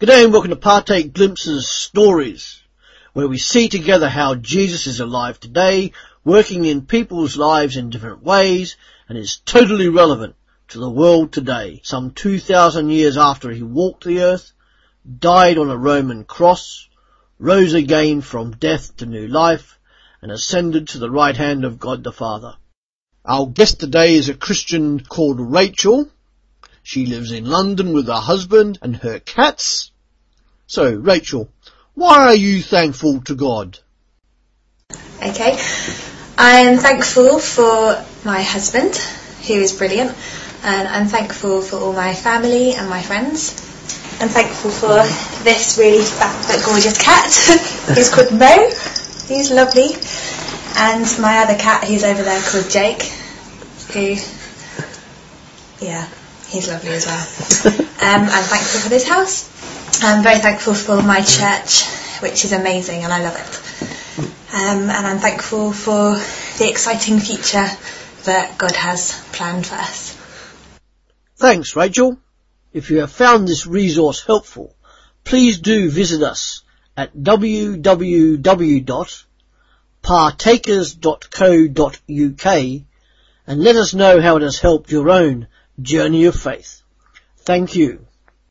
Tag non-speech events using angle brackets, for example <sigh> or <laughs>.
G'day and welcome to Partake Glimpses Stories, where we see together how Jesus is alive today, working in people's lives in different ways, and is totally relevant to the world today, some 2,000 years after he walked the earth, died on a Roman cross, rose again from death to new life, and ascended to the right hand of God the Father. Our guest today is a Christian called Rachel. She lives in London with her husband and her cats. So, Rachel, why are you thankful to God? Okay. I am thankful for my husband, who is brilliant, and I'm thankful for all my family and my friends. I'm thankful for this really fat but gorgeous cat, <laughs> who's called Mo. He's lovely. And my other cat who's over there called Jake, who, yeah, he's lovely as well. Um, I'm thankful for this house. I'm very thankful for my church, which is amazing and I love it. Um, and I'm thankful for the exciting future that God has planned for us. Thanks, Rachel. If you have found this resource helpful, please do visit us at www.partakers.co.uk and let us know how it has helped your own journey of faith. Thank you.